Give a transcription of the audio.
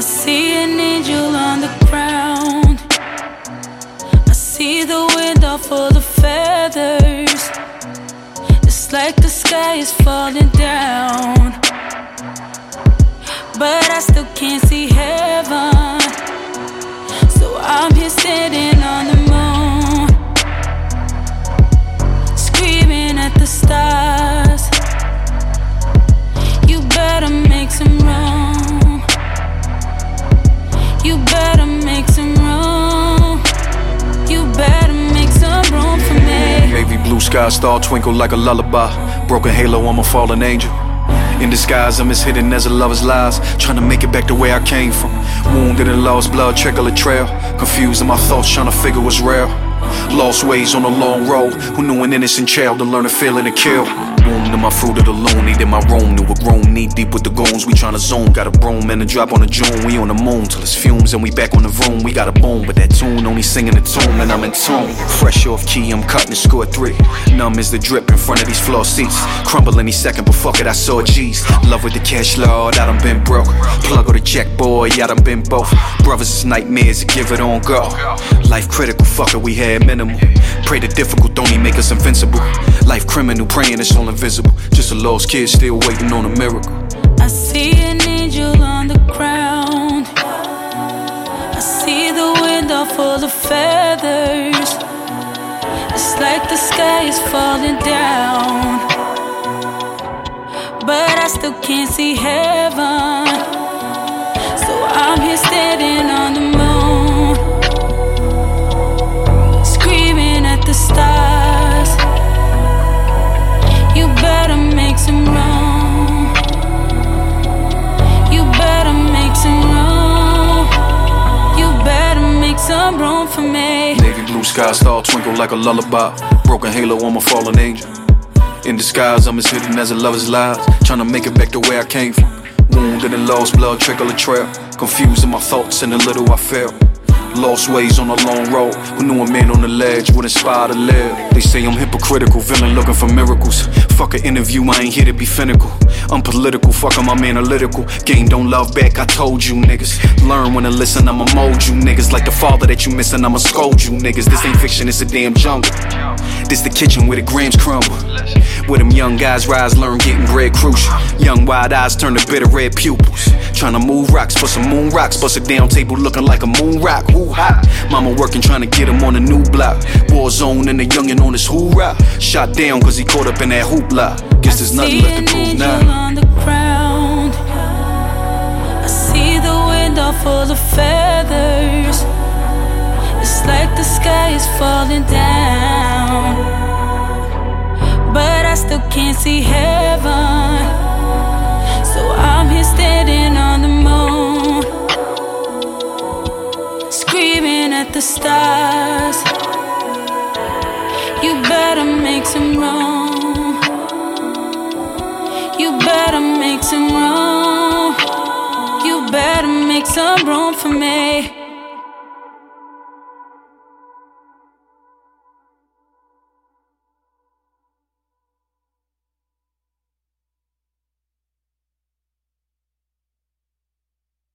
see an angel on the ground. I see the window full of feathers. It's like the sky is falling down. But I still can't see heaven. So I'm here sitting on the moon. Screaming at the stars. Sky star twinkle like a lullaby. Broken halo, I'm a fallen angel. In disguise, I'm as hidden as a lover's lies. Trying to make it back to where I came from. Wounded and lost blood, trickle a trail. Confused in my thoughts, trying to figure what's real. Lost ways on a long road. Who knew an innocent child to learn a feeling to kill? Womb to my fruit of the loony, then my roam to a grown knee deep with the goons. We tryna zone, got a broom and a drop on a June. We on the moon till it's fumes and we back on the room. We got a boom, but that tune only singing the tune and I'm in tune. Fresh off key, I'm cutting the score three. Numb is the drip in front of these floor seats. Crumble any second, but fuck it, I saw G's. Love with the cash, Lord, I done been broke. Plug or the check, boy, I done been both. Brothers is nightmares, give it on go. Life critical, fuck it, we had minimal. Pray the difficult, don't even make us invincible. Life criminal, praying it's all invisible. Just a lost kid still waiting on a miracle. I see an angel on the ground. I see the window full of feathers. It's like the sky is falling down. But I still can't see heaven. So I'm here standing on the for me. Navy blue sky star twinkle like a lullaby. Broken halo, I'm a fallen angel. In disguise, I'm as hidden as a lover's lies. Trying to make it back to where I came from. Wounded and lost blood, trickle a trail. Confused in my thoughts and the little I felt. Lost ways on a long road. Who knew a man on the ledge would inspire to live? They say I'm hypocritical, villain looking for miracles. Fuck an interview, I ain't here to be cynical. I'm political, fuck I'm analytical. Game don't love back, I told you niggas. Learn when to listen, I'ma mold you niggas. Like the father that you missing, I'ma scold you niggas. This ain't fiction, it's a damn jungle. This the kitchen where the grams crumble. Where them young guys rise, learn getting bread crucial. Young wide eyes turn to bitter red pupils. Trying to move rocks for some moon rocks. Bust a down table looking like a moon rock. Who hot? Mama working trying to get him on a new block. War zone and the youngin' on his hoorah. Shot down cause he caught up in that hoopla. Guess there's nothing left to prove now. on the ground. I see the wind all full of feathers. It's like the sky is falling down. But I still can't see heaven. Stars. You better make some room. You better make some room. You better make some room for me.